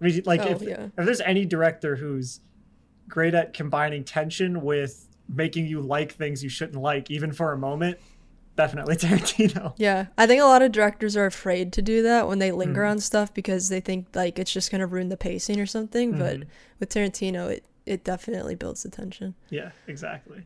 I mean, like Oh, if, yeah. if there's any director who's great at combining tension with making you like things you shouldn't like, even for a moment, definitely Tarantino. Yeah, I think a lot of directors are afraid to do that when they linger mm. on stuff because they think like it's just gonna ruin the pacing or something. Mm. But mm-hmm. with Tarantino, it it definitely builds the tension. Yeah, exactly.